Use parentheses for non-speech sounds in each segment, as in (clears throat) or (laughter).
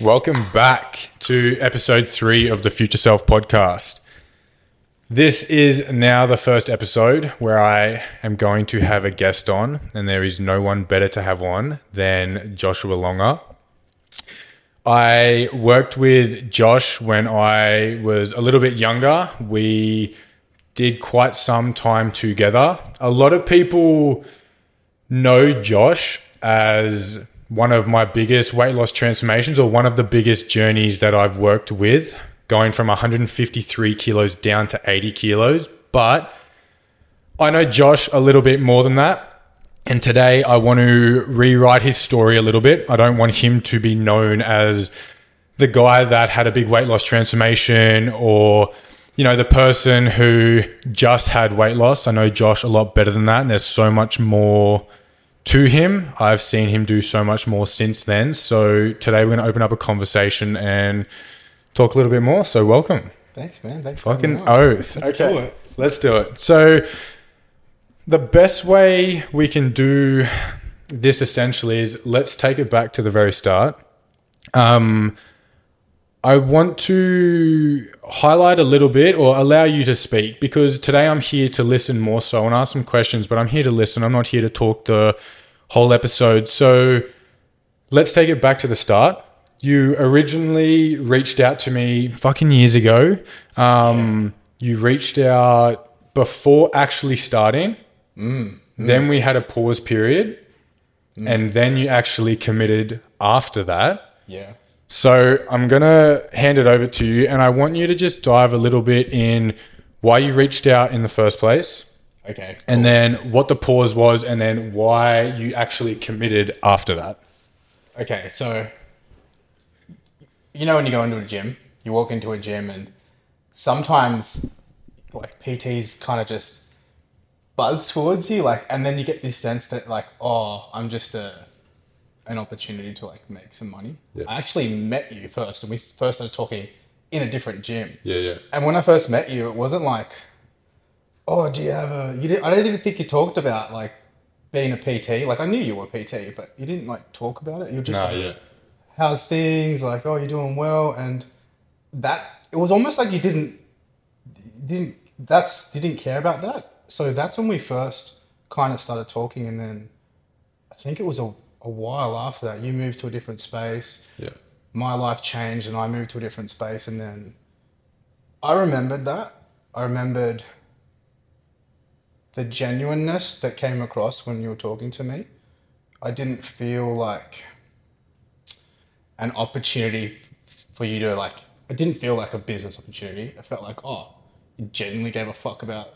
Welcome back to episode three of the Future Self podcast. This is now the first episode where I am going to have a guest on, and there is no one better to have on than Joshua Longa. I worked with Josh when I was a little bit younger. We did quite some time together. A lot of people know Josh as one of my biggest weight loss transformations or one of the biggest journeys that I've worked with, going from 153 kilos down to 80 kilos. But I know Josh a little bit more than that. And today I want to rewrite his story a little bit. I don't want him to be known as the guy that had a big weight loss transformation or you know the person who just had weight loss. I know Josh a lot better than that and there's so much more to him. I've seen him do so much more since then. So today we're going to open up a conversation and talk a little bit more. So welcome. Thanks, man. Thanks. for Fucking having oath. Let's okay. do it. Let's do it. So the best way we can do this essentially is let's take it back to the very start. Um, I want to highlight a little bit or allow you to speak because today I'm here to listen more so and ask some questions, but I'm here to listen. I'm not here to talk the whole episode. So let's take it back to the start. You originally reached out to me fucking years ago. Um, You reached out before actually starting. Then we had a pause period. And then you actually committed after that. Yeah. So I'm going to hand it over to you. And I want you to just dive a little bit in why you reached out in the first place. Okay. And then what the pause was, and then why you actually committed after that. Okay. So, you know, when you go into a gym, you walk into a gym, and sometimes like PTs kind of just buzz towards you, like, and then you get this sense that like, oh, I'm just a an opportunity to like make some money. Yeah. I actually met you first, and we first started talking in a different gym. Yeah, yeah. And when I first met you, it wasn't like, oh, do you have a? You didn't. I don't even think you talked about like being a PT. Like I knew you were PT, but you didn't like talk about it. You were just like, how's things? Like, oh, you're doing well, and that it was almost like you didn't didn't that's you didn't care about that. So that's when we first kind of started talking, and then I think it was a, a while after that you moved to a different space Yeah. my life changed and I moved to a different space and then I remembered that. I remembered the genuineness that came across when you were talking to me. I didn't feel like an opportunity for you to like I didn't feel like a business opportunity. I felt like, oh, you genuinely gave a fuck about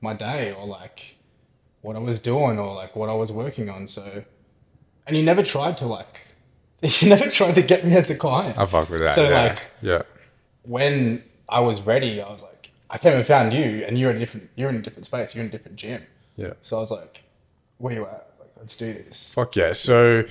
my day or like what I was doing or like what I was working on. So and you never tried to like (laughs) you never tried to get me as a client. I fuck with that. So, yeah. like- yeah. when I was ready, I was like, I came and found you, and you're in a different, you're in a different space, you're in a different gym. Yeah. So I was like, where you at? Like, let's do this. Fuck yeah. So,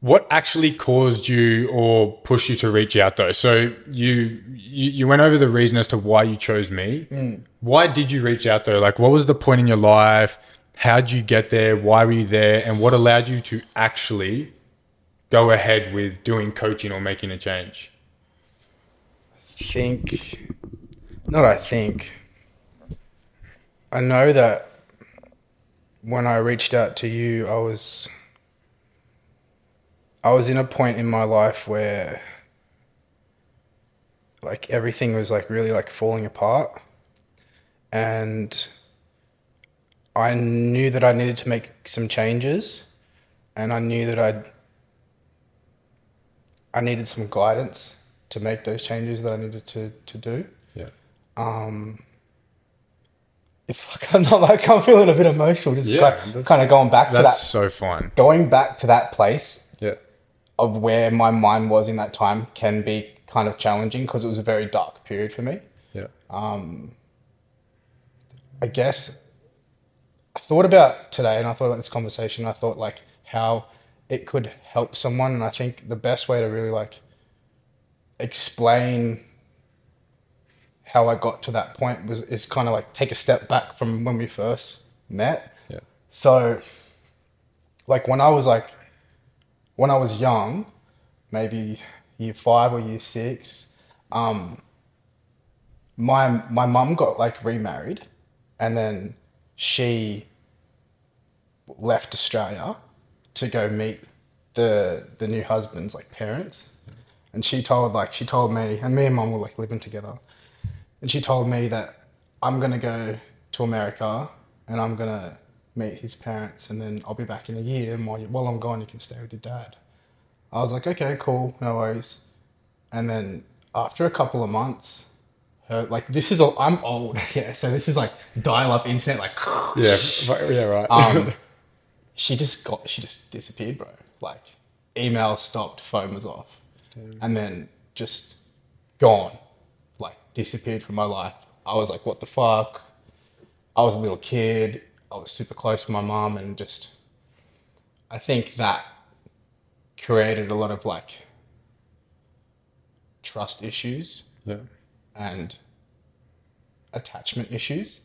what actually caused you or pushed you to reach out though? So you you, you went over the reason as to why you chose me. Mm. Why did you reach out though? Like, what was the point in your life? How did you get there? Why were you there? And what allowed you to actually go ahead with doing coaching or making a change? I think, not I think, I know that when I reached out to you, I was, I was in a point in my life where, like everything was like really like falling apart, and I knew that I needed to make some changes, and I knew that I'd, I needed some guidance to make those changes that I needed to, to do. Yeah. Um, if I'm (laughs) not like I'm feeling a bit emotional, just Yeah, kind, kind of going back to that. That's so fun. going back to that place Yeah. of where my mind was in that time can be kind of challenging because it was a very dark period for me. Yeah. Um. I guess I thought about today and I thought about this conversation. I thought like how it could help someone, and I think the best way to really like explain how I got to that point was is kind of like take a step back from when we first met. Yeah. So, like when I was like, when I was young, maybe year five or year six, um, my my mum got like remarried, and then she left Australia to go meet the the new husband's like parents, and she told like she told me and me and mom were like living together, and she told me that I'm gonna go to America and I'm gonna meet his parents, and then I'll be back in a year. And while, you, while I'm gone, you can stay with your dad. I was like, okay, cool, no worries. And then after a couple of months, her like this is a, I'm old, (laughs) yeah. So this is like dial-up internet, like Yeah, (laughs) fu- yeah, right. um, (laughs) she just got she just disappeared, bro. Like email stopped, phone was off, and then just gone, like disappeared from my life. I was like, what the fuck? I was a little kid. I was super close with my mom, and just I think that created a lot of like trust issues yeah. And attachment issues.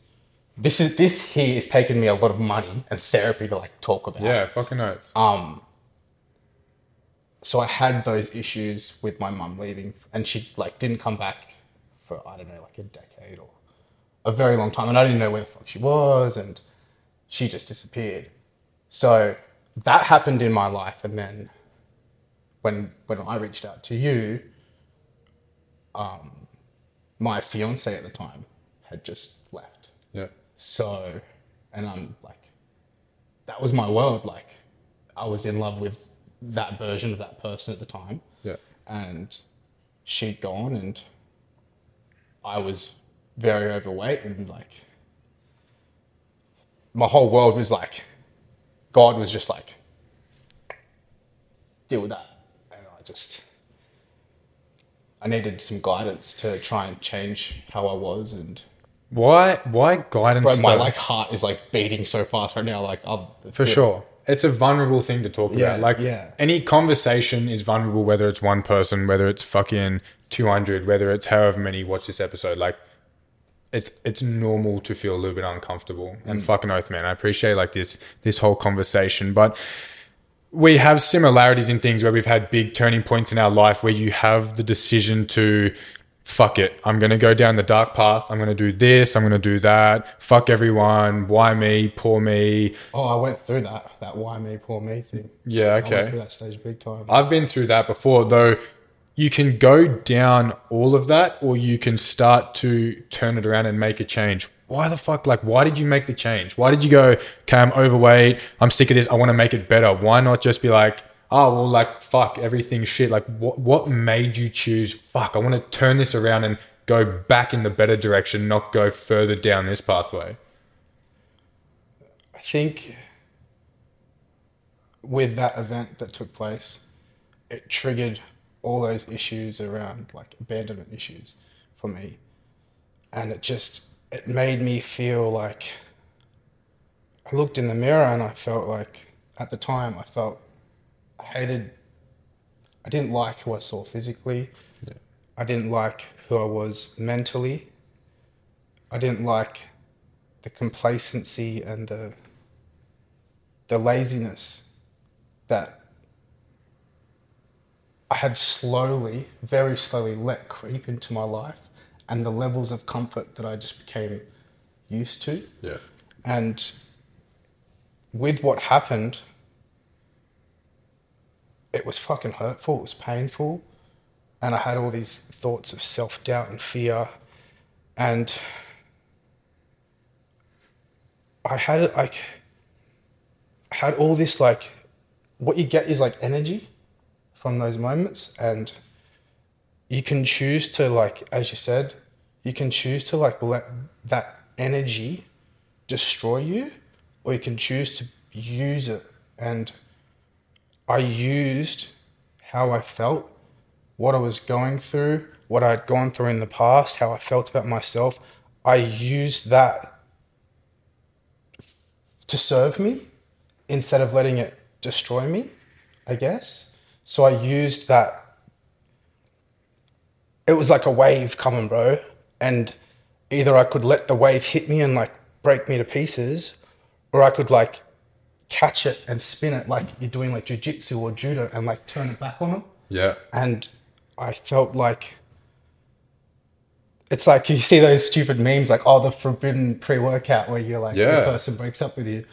This is this here has taken me a lot of money and therapy to like talk about. Yeah, fucking knows. Um, so I had those issues with my mum leaving, and she like didn't come back for I don't know like a decade or a very long time, and I didn't know where the fuck she was, and she just disappeared. So that happened in my life, and then when when I reached out to you, um, my fiance at the time had just left. Yeah. So, and I'm like, that was my world. Like, I was in love with that version of that person at the time. Yeah. And she'd gone, and I was very overweight, and like, my whole world was like, God was just like, deal with that. And I just, I needed some guidance to try and change how I was and Why? Why guidance? Bro, my though? like heart is like beating so fast right now. Like I'm For sure. It's a vulnerable thing to talk Yeah, about. Like yeah. any conversation is vulnerable, whether it's one person, whether it's fucking two hundred, whether it's however many watch this episode. Like it's it's normal to feel a little bit uncomfortable. And mm. fucking oath, man. I appreciate like this this whole conversation. But we have similarities in things where we've had big turning points in our life where you have the decision to fuck it. I'm going to go down the dark path. I'm going to do this. I'm going to do that. Fuck everyone. Why me? Poor me. Oh, I went through that that why me, poor me thing. Yeah, okay. I went through that stage big time. I've been through that before, though. You can go down all of that, or you can start to turn it around and make a change. Why the fuck? Like, why did you make the change? Why did you go, okay, I'm overweight. I'm sick of this. I want to make it better. Why not just be like, oh, well, like, fuck, everything's shit. Like, what, what made you choose, fuck, I want to turn this around and go back in the better direction, not go further down this pathway? I think with that event that took place, it triggered all those issues around like abandonment issues for me. And it just it made me feel like I looked in the mirror and I felt like at the time I felt I hated I didn't like who I saw physically. I didn't like who I was mentally. I didn't like the complacency and the the laziness that I had slowly, very slowly let creep into my life and the levels of comfort that I just became used to. Yeah. And with what happened, it was fucking hurtful, it was painful. And I had all these thoughts of self doubt and fear. And I had it like, had all this like, what you get is like energy from those moments. And you can choose to, like, as you said, you can choose to like let that energy destroy you, or you can choose to use it. And I used how I felt, what I was going through, what I'd gone through in the past, how I felt about myself. I used that to serve me instead of letting it destroy me, I guess. So I used that. It was like a wave coming, bro. And either I could let the wave hit me and like break me to pieces, or I could like catch it and spin it like you're doing like jujitsu or judo and like turn it back on them Yeah. and I felt like it's like you see those stupid memes like oh the forbidden pre-workout where you're like Yeah. the person breaks up with you.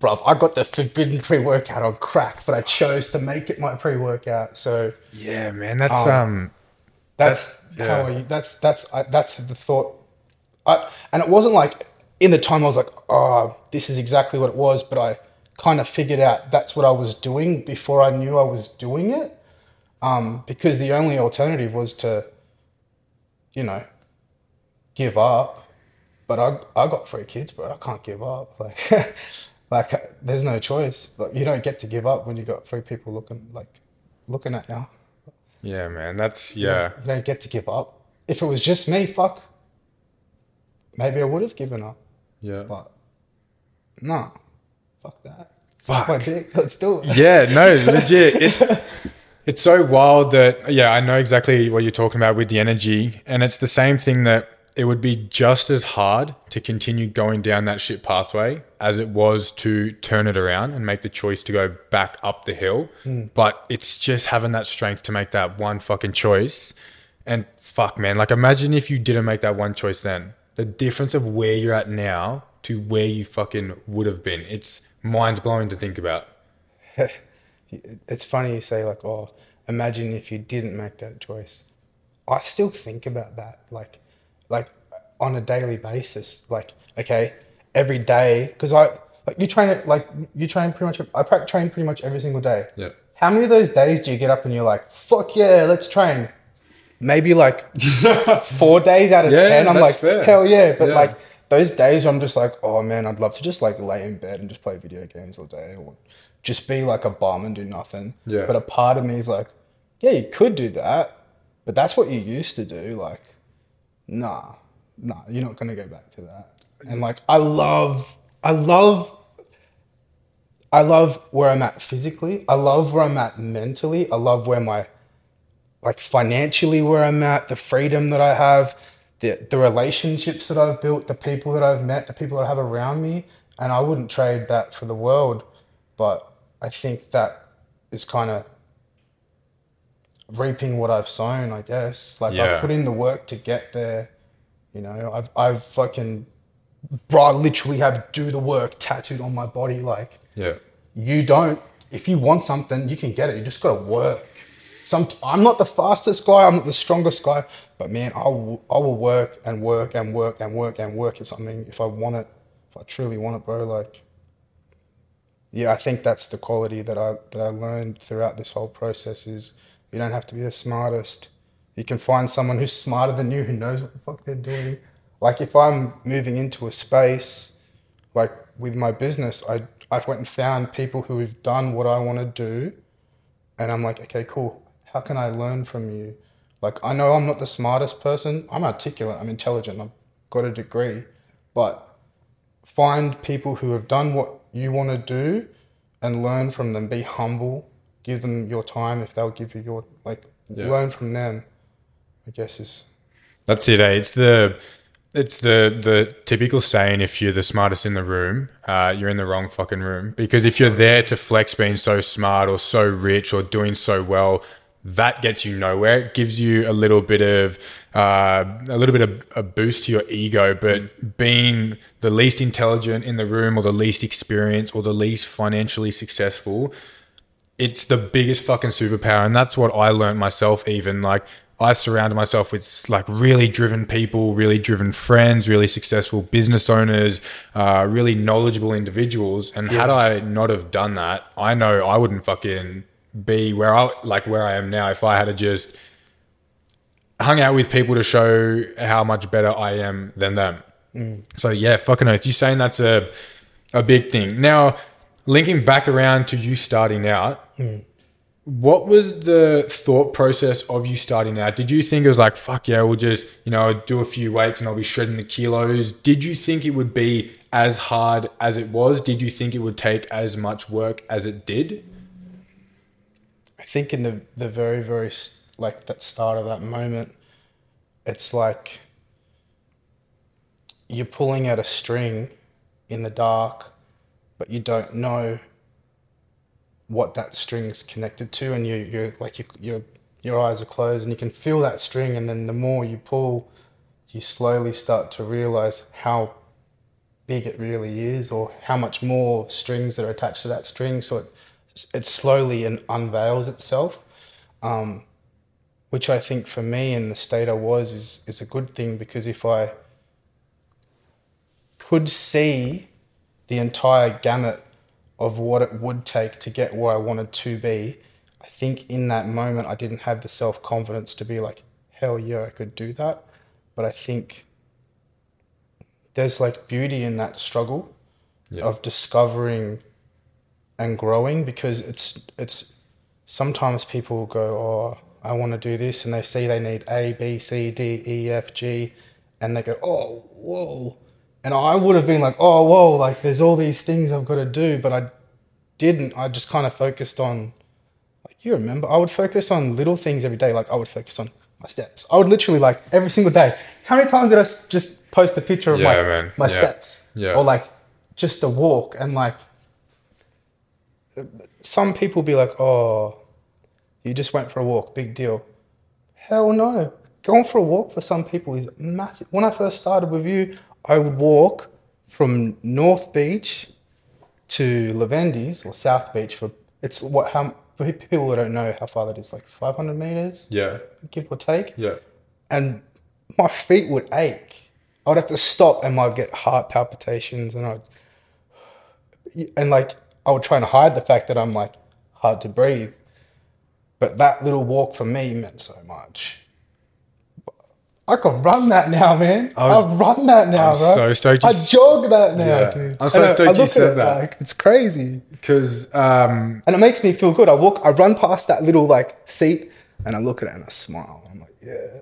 Bruv, I got the forbidden pre-workout on crack, but I chose to make it my pre-workout. So Yeah, man. That's um. That's, That's- how yeah. I, that's that's I, that's the thought. I, and it wasn't like in the time I was like, oh, this is exactly what it was, but I kind of figured out that's what I was doing before I knew I was doing it. Um, because the only alternative was to, you know, give up. But I I got three kids, but I can't give up. (laughs) Like, like there's no choice. Like you don't get to give up when you got three people looking like looking at you. Yeah, man. That's yeah. You don't get to give up. If it was just me, fuck. Maybe I would have given up. Yeah. But no. Fuck that. Suck my Fuck. dick. Let's do it. Yeah, no, (laughs) legit. It's it's so wild that yeah, I know exactly what you're talking about with the energy, and it's the same thing that it would be just as hard to continue going down that shit pathway as it was to turn it around and make the choice to go back up the hill. Hmm. But it's just having that strength to make that one fucking choice. And fuck, man, like imagine if you didn't make that one choice then. The difference of where you're at now to where you fucking would have been. It's mind blowing to think about. (laughs) It's funny you say like, oh, imagine if you didn't make that choice. I still think about that, like, like on a daily basis. Like, okay, every day, because I like you train it like you train pretty much. I train pretty much every single day. Yeah. How many of those days do you get up and you're like, fuck yeah, let's train? Maybe like (laughs) four days out of Yeah, ten. I'm like, fair. hell yeah. But Yeah. like those days I'm just like, oh man, I'd love to just like lay in bed and just play video games all day or just be like a bum and do nothing. Yeah. But a part of me is like, yeah, you could do that, but that's what you used to do. Like, nah, nah, you're not gonna go back to that. And like, I love, I love, I love where I'm at physically. I love where I'm at mentally. I love where my, like financially where I'm at, the freedom that I have, the the relationships that I've built, the people that I've met, the people that I have around me, and I wouldn't trade that for the world. But I think that is kind of reaping what I've sown, I guess. Like Yeah. I've put in the work to get there. You know, I've I've fucking bro, I literally have do the work tattooed on my body. Like Yeah. you don't. If you want something, you can get it. You just gotta work. Some I'm not the fastest guy. I'm not the strongest guy. But man, I will, I will work and work and work and work and work at something if I want it. If I truly want it, bro. Like, yeah, I think that's the quality that I that I learned throughout this whole process. Is you don't have to be the smartest. You can find someone who's smarter than you who knows what the fuck they're doing. Like if I'm moving into a space, like with my business, I I went and found people who have done what I want to do, and I'm like, okay, cool. How can I learn from you? Like I know I'm not the smartest person. I'm articulate. I'm intelligent. I've got a degree, but find people who have done what you want to do, and learn from them. Be humble. Give them your time if they'll give you your like. Yeah. Learn from them. I guess is That's it. Eh? It's the it's the the typical saying: if you're the smartest in the room, uh, you're in the wrong fucking room. Because if you're there to flex being so smart or so rich or doing so well, that gets you nowhere. It gives you a little bit of uh, a little bit of a boost to your ego. But being the least intelligent in the room, or the least experienced, or the least financially successful, it's the biggest fucking superpower and that's what i learned myself even like i surrounded myself with like really driven people really driven friends really successful business owners uh, really knowledgeable individuals and had i not have done that i know i wouldn't fucking be where i like where i am now if i had to just hung out with people to show how much better i am than them. So yeah fucking oath. You saying that's a a big thing. Now linking back around to you starting out what was the thought process of you starting out? Did you think it was like, fuck yeah, we'll just, you know, do a few weights and I'll be shredding the kilos? Did you think it would be as hard as it was? Did you think it would take as much work as it did? I think in the the very very like that start of that moment, it's like you're pulling at a string in the dark, but you don't know what that string's connected to, and you you're like you, your your eyes are closed, and you can feel that string, and then the more you pull, you slowly start to realize how big it really is, or how much more strings that are attached to that string. So it it slowly and unveils itself, um, which I think for me in the state I was is is a good thing because if I could see the entire gamut of what it would take to get where I wanted to be, I think in that moment I didn't have the self confidence to be like, hell yeah, I could do that. But I think there's like beauty in that struggle Yeah. of discovering and growing because it's it's sometimes people go, Oh, I want to do this and they see they need A, B, C, D, E, F, G and they go, Oh, whoa and I would have been like, Oh, whoa, like there's all these things I've got to do, but I didn't. I just kind of focused on like you remember, I would focus on little things every day. Like I would focus on my steps. I would literally like every single day. How many times did I just post a picture of Yeah, my man. my Yeah. steps? Yeah. Or like just a walk and like some people be like, "Oh, you just went for a walk, big deal." Hell no. Going for a walk for some people is massive. When I first started with you, I would walk from North Beach to Lavendi's or South Beach for it's what how for people who don't know how far that is like 500 meters? Yeah. give or take? Yeah. and my feet would ache. I would have to stop and I'd get heart palpitations and I'd and like I would try and hide the fact that I'm like hard to breathe. But that little walk for me meant so much I could run that now, man. I was- will run that now, I'm bro. so stoked you I jog that now, Yeah. dude. I'm so And stoked I you look at said it that. Like, it's crazy Because um, and it makes me feel good. I walk, I run past that little like seat, and I look at it and I smile. I'm like, yeah,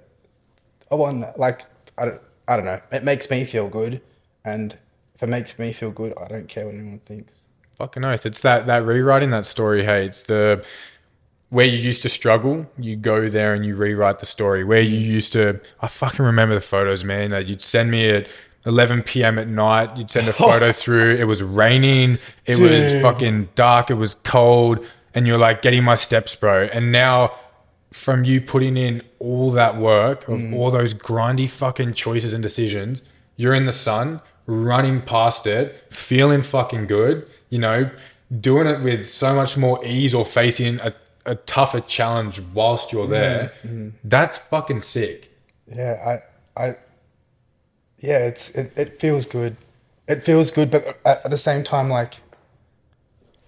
I won that. Like, I don't, I don't know. It makes me feel good, and if it makes me feel good, I don't care what anyone thinks. Fucking oath. It's that that rewriting that story. Hey, it's the where you used to struggle. You go there and you rewrite the story. Where you used to, I fucking remember the photos, man. That you'd send me at 11 p.m. at night. You'd send a (laughs) photo through. It was raining. It was fucking dark. It was cold, and you're like getting my steps, bro. And now. From you putting in all that work of mm. all those grindy fucking choices and decisions, you're in the sun, running past it, feeling fucking good, you know, doing it with so much more ease or facing a, a tougher challenge whilst you're there. Mm, mm. That's fucking sick. Yeah, I, I, yeah, it's it, it feels good. It feels good, but at, at the same time, like,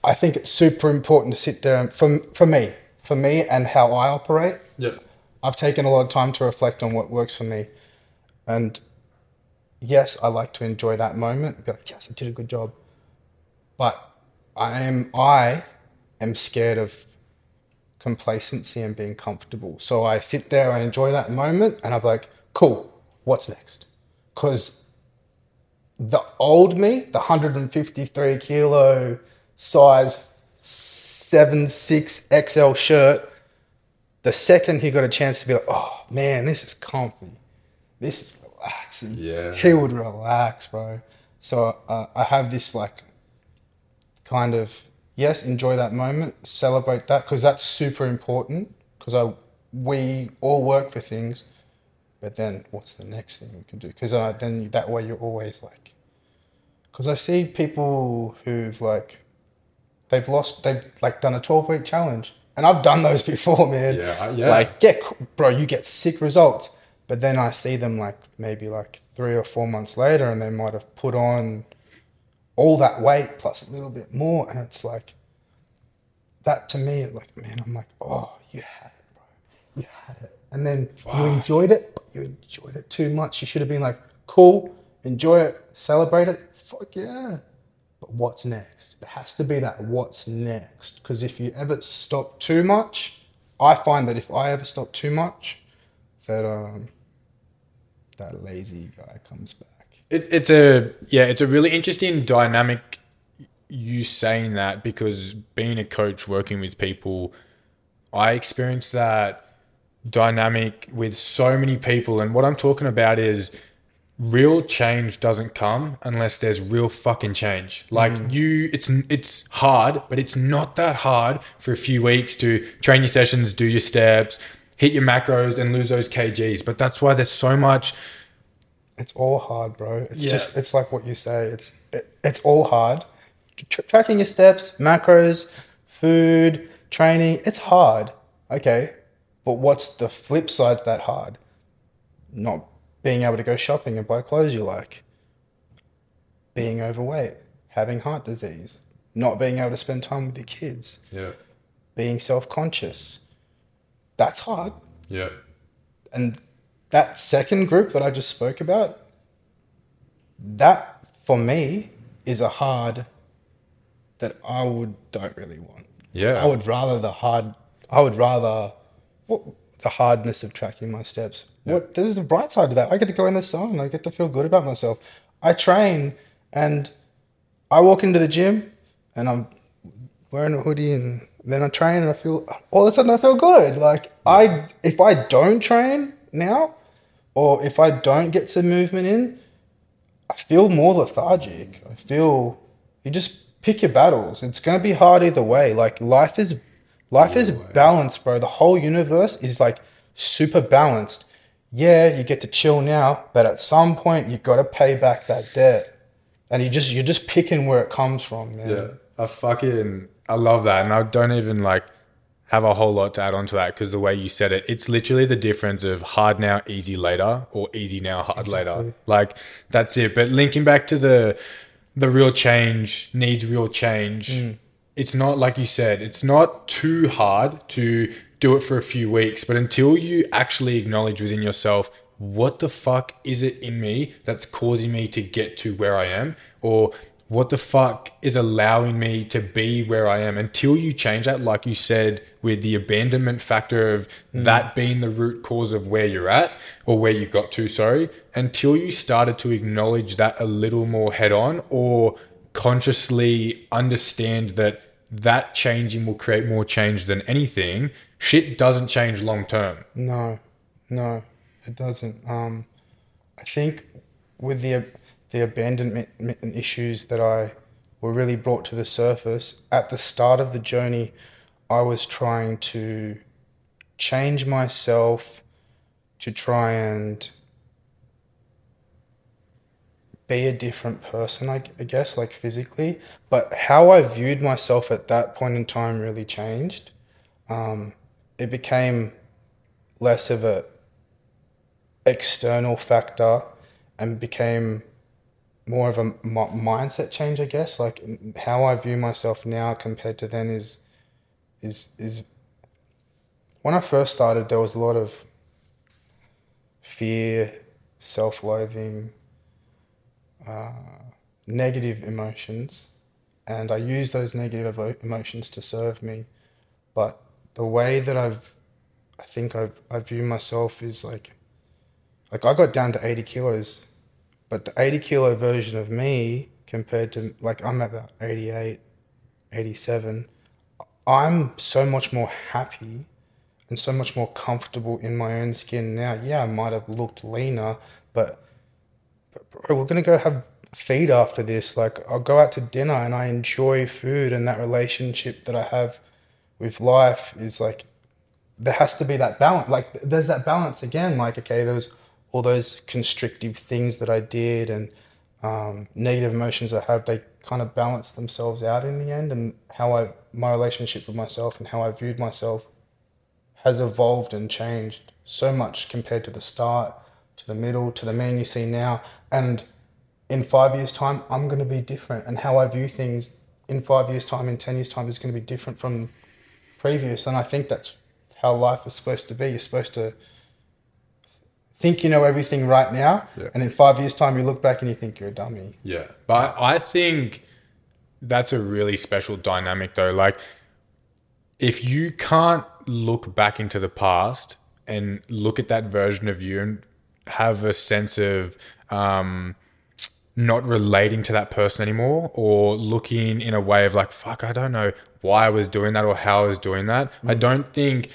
I think it's super important to sit there and for for me, for me, and how I operate. Yeah. I've taken a lot of time to reflect on what works for me. And yes, I like to enjoy that moment. Be like, yes, I did a good job. But I am I am scared of complacency and being comfortable. So I sit there, I enjoy that moment, and I'm like, cool, what's next? Because the old me, the 153 kilo size seven six XL shirt, the second he got a chance to be like, oh man, this is comfy, this is relaxing. Yeah. he would relax, bro. So uh, I have this like kind of yes, enjoy that moment, celebrate that because that's super important. Because I we all work for things, but then what's the next thing we can do? Because uh, then that way you're always like, because I see people who've like they've lost they've like done a 12 week challenge and i've done those (laughs) before man Yeah, yeah. like yeah bro you get sick results but then i see them like maybe like three or four months later and they might have put on all that weight plus a little bit more and it's like that to me like man i'm like oh you had it bro you had it and then you enjoyed it but you enjoyed it too much you should have been like cool enjoy it celebrate it fuck yeah but what's next? It has to be that what's next. Because if you ever stop too much, I find that if I ever stop too much, that um, that lazy guy comes back. It, it's a yeah, it's a really interesting dynamic. You saying that because being a coach, working with people, I experienced that dynamic with so many people, and what I'm talking about is real change doesn't come unless there's real fucking change. Like mm. you, it's it's hard, but it's not that hard for a few weeks to train your sessions, do your steps, hit your macros, and lose those kgs. But that's why there's so much. It's all hard, bro. It's Yeah. just it's like what you say. It's it, it's all hard. Tr- tracking your steps, macros, food, training. It's hard. Okay, but what's the flip side to that hard? Not being able to go shopping and buy clothes you like. Being overweight, having heart disease, not being able to spend time with your kids, Yeah, being self-conscious. That's hard. yeah, And that second group that I just spoke about, that for me is a hard that I would don't really want. yeah. I would rather the hard. I would rather what, the hardness of tracking my steps. What there's the bright side to that. I get to go in the sun. I get to feel good about myself. I train and I walk into the gym and I'm wearing a hoodie and then I train and I feel all of a sudden I feel good. Like I if I don't train now or if I don't get some movement in, I feel more lethargic. I feel you just pick your battles. It's gonna be hard either way. Like life is life is balanced, bro. The whole universe is like super balanced. Yeah, you get to chill now, but at some point you gotta pay back that debt. And you just you're just picking where it comes from, man. Yeah, I fucking I love that, and I don't even like have a whole lot to add on to that because the way you said it, it's literally the difference of hard now, easy later, or easy now, hard later. Like that's it. But linking back to the the real change needs real change. Mm. It's not like you said. It's not too hard to do it for a few weeks, but until you actually acknowledge within yourself what the fuck is it in me that's causing me to get to where I am, or what the fuck is allowing me to be where I am until you change that, like you said, with the abandonment factor of that being the root cause of where you're at or where you got to, sorry, until you started to acknowledge that a little more head on or consciously understand that that changing will create more change than anything, shit doesn't change long term. No, no, it doesn't. Um, I think with the the abandonment issues that I were really brought to the surface at the start of the journey, I was trying to change myself to try and be a different person, I, guess, like physically. But how I viewed myself at that point in time really changed. Um, it became less of a external factor and became more of a mindset change, I guess. Like how I view myself now compared to then is is is when I first started, there was a lot of fear, self-loathing, uh, negative emotions, and I use those negative emo- emotions to serve me. But the way that I've, I think I've, I view myself is like, like I got down to 80 kilos, but the 80 kilo version of me compared to like I'm about 88, 87, I'm so much more happy and so much more comfortable in my own skin now. Yeah, I might have looked leaner, but, but bro, we're gonna go have feed after this. Like I'll go out to dinner and I enjoy food and that relationship that I have with life is like there has to be that balance. Like there's that balance again. Like okay, there was all those constrictive things that I did and um, negative emotions I have. They kind of balance themselves out in the end, and how I my relationship with myself and how I viewed myself has evolved and changed so much compared to the start, to the middle, to the man you see now, and in five years' time, I'm going to be different, and how I view things in five years' time, in ten years' time, is going to be different from previous. And I think that's how life is supposed to be. You're supposed to think you know everything right now, Yeah. and in five years' time, you look back and you think you're a dummy. Yeah. But I think that's a really special dynamic though. Like if you can't look back into the past and look at that version of you and have a sense of um not relating to that person anymore or looking in a way of like fuck I don't know why I was doing that or how I was doing that. I don't think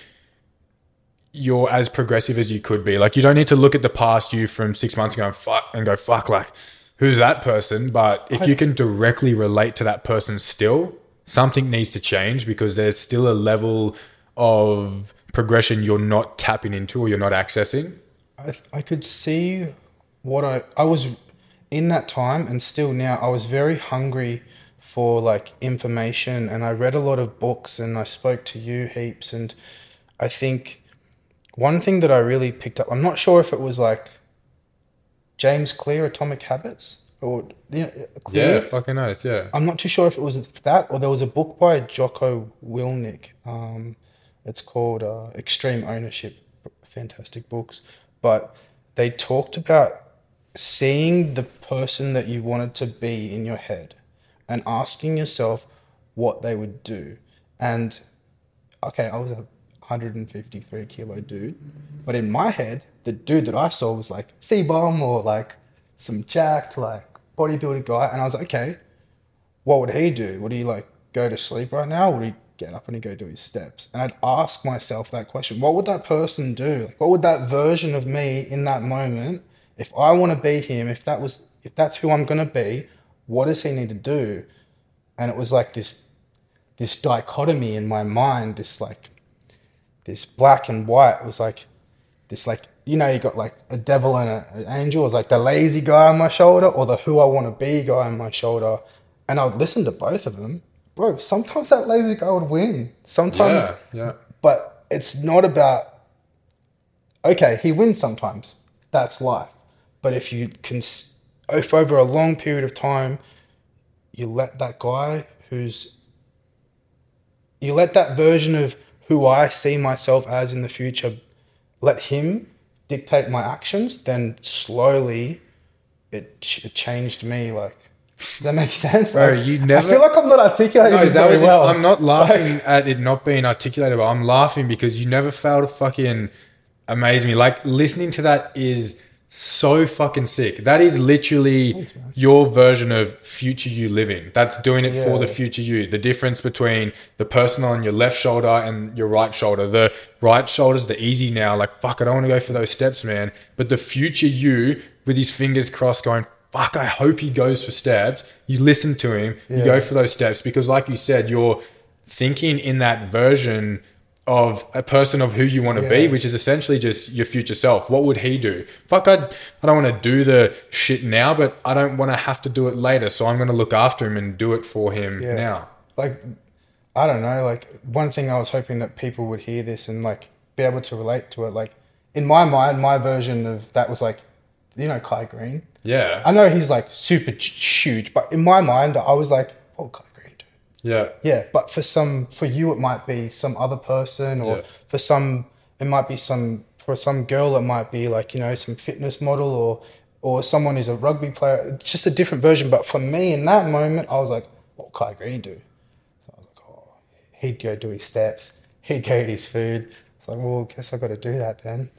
you're as progressive as you could be. Like you don't need to look at the past you from six months ago and fuck and go fuck like who's that person. But if you can directly relate to that person still, something needs to change because there's still a level of progression you're not tapping into or you're not accessing. I, I could see what I I was in that time and still now I was very hungry for like information and I read a lot of books and I spoke to you heaps and I think one thing that I really picked up I'm not sure if it was like James Clear Atomic Habits or yeah, Clear. fucking oath, yeah. I'm not too sure if it was that or there was a book by Jocko Willink. Um, it's called uh, Extreme Ownership. Fantastic books, but they talked about seeing the person that you wanted to be in your head and asking yourself what they would do. And okay, I was a 153 kilo dude, but in my head, the dude that I saw was like CBum or like some jacked like bodybuilder guy, and I was like, okay, what would he do? Would he like go to sleep right now? Would he get up and he go do his steps? And I'd ask myself that question: What would that person do? Like, what would that version of me in that moment, if I want to be him, if that was, if that's who I'm gonna be, what does he need to do? And it was like this, this dichotomy in my mind, this like, this black and white. Was like, this like you know, you got like a devil and a, an angel. It was like the lazy guy on my shoulder or the who I want to be guy on my shoulder. And I would listen to both of them. Bro, sometimes that lazy guy would win. Sometimes, Yeah, yeah. but it's not about, okay, he wins sometimes. That's life. But if you can, if over a long period of time, you let that guy who's, you let that version of who I see myself as in the future, let him dictate my actions, then slowly it, ch- it changed me. Like, does that make sense? Bro, Like, you never- I feel like I'm not articulating No, this that very well. I'm not laughing Like, at it not being articulated, but I'm laughing because you never fail to fucking amaze me. Like listening to that is so fucking sick. That is literally your version of future you living. That's doing it for the future you. The difference between the person on your left shoulder and your right shoulder. The right shoulder's the easy now. Like fuck, I don't want to go for those steps, man. But the future you with his fingers crossed, going. Fuck, I hope he goes for steps. You listen to him, you go for those steps because, like you said, you're thinking in that version of a person of who you want to be, which is essentially just your future self. What would he do? Fuck, I, I don't want to do the shit now, but I don't want to have to do it later. So I'm going to look after him and do it for him Yeah. now. like I don't know, like one thing I was hoping that people would hear this and like be able to relate to it. Like in my mind, my version of that was like, you know, Kai Greene. Yeah. I know he's like super huge, but in my mind, I was like, oh, Kai Greene, dude. Yeah. Yeah, but for some, for you, it might be some other person, or Yeah. for some, it might be some, for some girl, it might be like you know some fitness model, or or someone who's a rugby player. It's just a different version. But for me, in that moment, I was like, what Kai Greene do? So I was like, oh, he'd go do his steps, he'd go eat his food. It's like, well, I guess I got to do that then.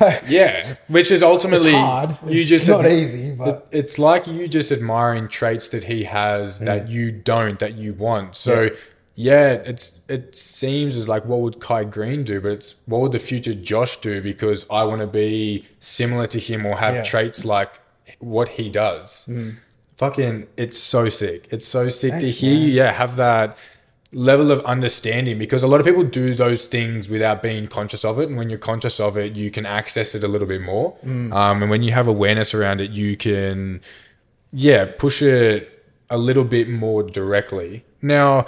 (laughs) Yeah. Which is ultimately, It's hard. you It's just, not easy, but it- it's like you just admiring traits that he has mm. that you don't that you want so yeah. it's it seems as like what would kai greene do but it's what would the future josh do because i want to be similar to him or have Yeah. traits like what he does mm. fucking it's so sick it's so sick to Thanks, hear you yeah have that level of understanding because a lot of people do those things without being conscious of it. And when you're conscious of it you can access it a little bit more. Um, and when you have awareness around it you can yeah push it a little bit more directly. Now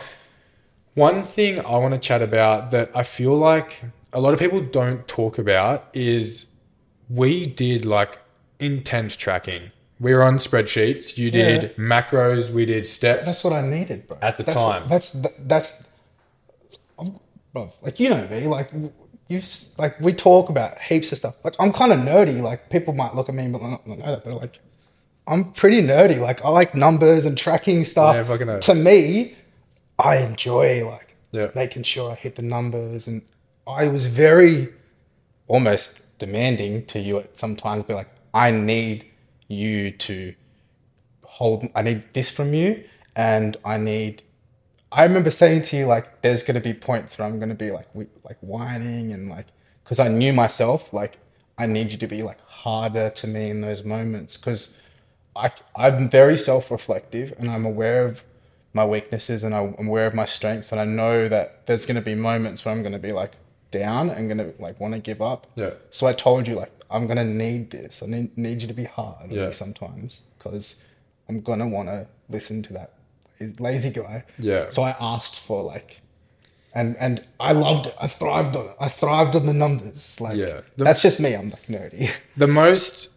one thing i want to chat about that i feel like a lot of people don't talk about is we did like intense tracking we were on spreadsheets you did Yeah. macros we did steps that's what I needed, bro. At the that's time. what, that's that's, I'm- bro. Like you know me, like you like we talk about heaps of stuff. Like I'm kind of nerdy. Like people might look at me, but not, not know that. But like I'm pretty nerdy. Like I like numbers and tracking stuff. Yeah, fucking hell. to me, I enjoy like Yeah. making sure I hit the numbers, and I was very almost demanding to you at sometimes. Be like, I need you to hold I need this from you and I need I remember saying to you like there's going to be points where I'm going to be like we, like whining and like because I knew myself. Like I need you to be like harder to me in those moments because I I'm very self reflective and I'm aware of my weaknesses and I'm aware of my strengths and I know that there's going to be moments where I'm going to be like down and going to like want to give up. Yeah. So I told you like I'm going to need this. I need, need you to be hard Yeah. sometimes because I'm going to want to listen to that lazy guy. Yeah. So I asked for like and and I loved it. I thrived on it. I thrived on the numbers. Like Yeah. The- that's just me. I'm like nerdy. (laughs) the most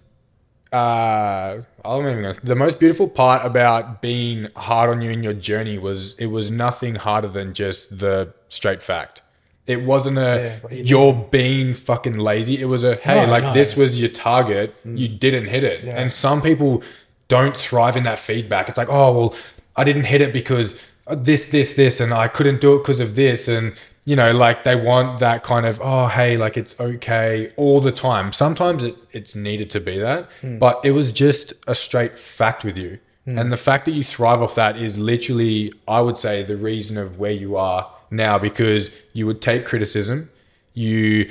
uh I'm even gonna, the most beautiful part about being hard on you in your journey was it was nothing harder than just the straight fact. It wasn't a Yeah, you you're being fucking lazy. It was a hey, No, like no. this was your target, you didn't hit it. Yeah. And some people don't thrive in that feedback. It's like, oh well, I didn't hit it because this, this, this, and I couldn't do it because of this, and you know, like they want that kind of oh hey, like it's okay all the time. Sometimes it, it's needed to be that, but it was just a straight fact with you. And the fact that you thrive off that is literally, I would say, the reason of where you are now because you would take criticism, you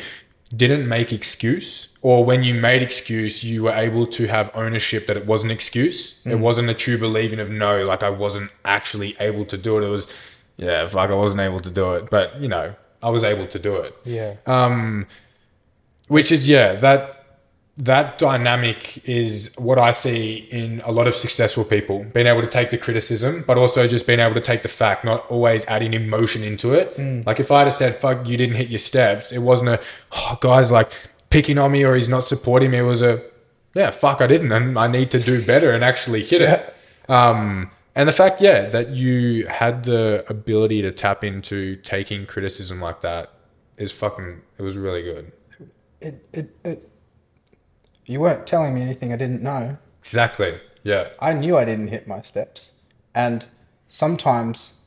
didn't make excuse, or when you made excuse, you were able to have ownership that it was an excuse. It wasn't a true believing of no, like I wasn't actually able to do it. It was, yeah, fuck, I wasn't able to do it, but you know, I was able to do it Yeah. um, which is yeah that that dynamic is what I see in a lot of successful people being able to take the criticism, but also just being able to take the fact, not always adding emotion into it. Like if I'd have said, "Fuck, you didn't hit your steps," it wasn't a oh, guys like picking on me or he's not supporting me. It was a yeah, fuck, I didn't, and I need to do better and actually hit it. Um, and the fact, yeah, that you had the ability to tap into taking criticism like that is fucking. It was really good. It, it, it, you weren't telling me anything I didn't know. Exactly. Yeah. I knew I didn't hit my steps. And sometimes,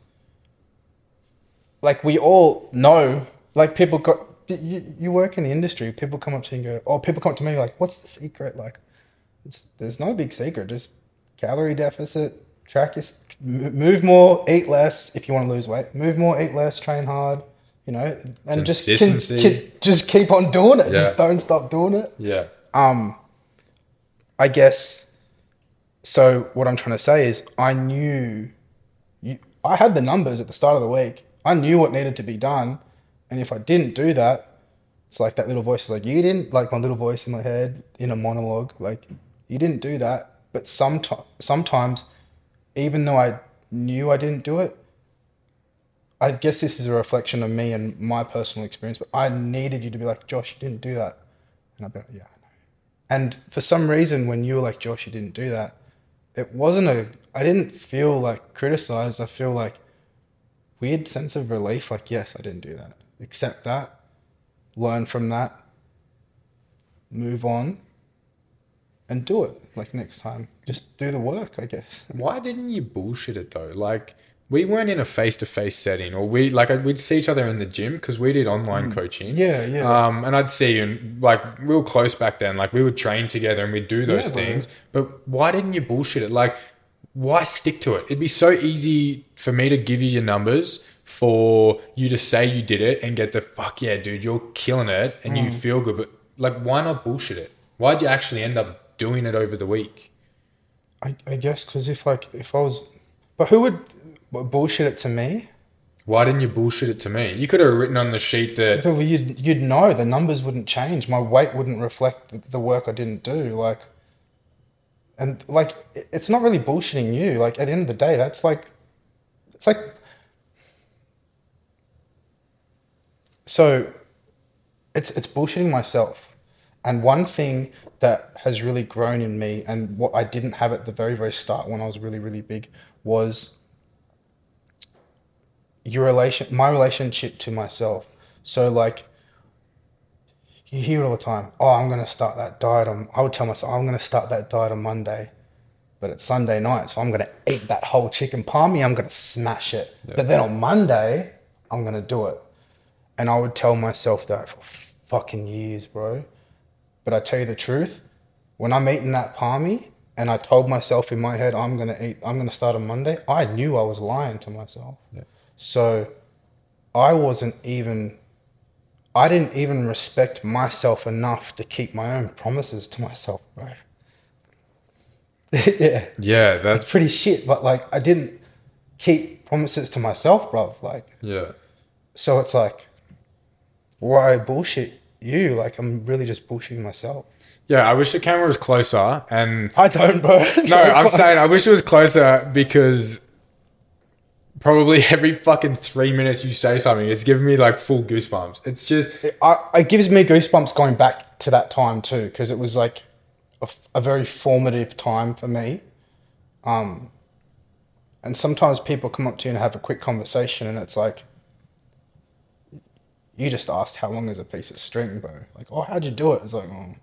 like, we all know, like, people got, you, you work in the industry, people come up to you and go, or people come up to me like, what's the secret? Like, it's, there's no big secret, just calorie deficit, track your, move more, eat less if you want to lose weight, move more, eat less, train hard, you know, and just, just keep on doing it. Yeah. Just don't stop doing it Yeah. Um i guess so what i'm trying to say is i knew you, i had the numbers at the start of the week i knew what needed to be done and if i didn't do that it's like that little voice is like you didn't like my little voice in my head in a monologue like you didn't do that but sometimes sometimes even though i knew i didn't do it I guess this is a reflection of me and my personal experience, but I needed you to be like, Josh, you didn't do that. And I'd be like, yeah. And for some reason, when you were like, Josh, you didn't do that, it wasn't a, I didn't feel like criticized. I feel like weird sense of relief. Like, yes, I didn't do that. Accept that, learn from that, move on, and do it. Like next time, just do the work, I guess. Why didn't you bullshit it though? Like we weren't in a face to face setting, or we like we'd see each other in the gym because we did online coaching. Yeah, yeah. Um, and I'd see you, and like we were close back then. Like we would train together and we'd do those Yeah, bro. things. But why didn't you bullshit it? Like, why stick to it? It'd be so easy for me to give you your numbers for you to say you did it and get the fuck yeah, dude, you're killing it and Mm. you feel good. But like, why not bullshit it? Why'd you actually end up doing it over the week? I, I guess because if like if I was, but who would bullshit it to me? Why didn't you bullshit it to me? You could have written on the sheet that Well, You'd you'd know the numbers wouldn't change. My weight wouldn't reflect the- the work I didn't do. Like, and like it's not really bullshitting you. Like at the end of the day, that's like, it's like. So, it's it's bullshitting myself, and one thing that has really grown in me, and what I didn't have at the very very start when I was really really big, was your relation my relationship to myself. So like you hear it all the time oh i'm going to start that diet on i would tell myself i'm going to start that diet on monday but it's sunday night so i'm going to eat that whole chicken parmy i'm going to smash it. But then on monday i'm going to do it. And i would tell myself that for fucking years bro. But i tell you the truth when i'm eating that parmy and i told myself in my head i'm going to eat i'm going to start on monday i knew i was lying to myself so I wasn't even I didn't even respect myself enough to keep my own promises to myself, bro. (laughs) yeah, Yeah, that's it's pretty shit. But like, I didn't keep promises to myself, bro. Like, Yeah. so it's like, why bullshit you? Like, I'm really just bullshitting myself. Yeah, I wish the camera was closer and I don't, bro. No, (laughs) I'm saying I wish it was closer because probably (laughs) every fucking three minutes you say something, it's giving me like full goosebumps. It's just I, it gives me goosebumps going back to that time too, because it was like a very formative time for me. Um, and sometimes people come up to you and have a quick conversation, and it's like, you just asked how long is a piece of string, bro? Like, oh, how'd you do it? It's like, oh,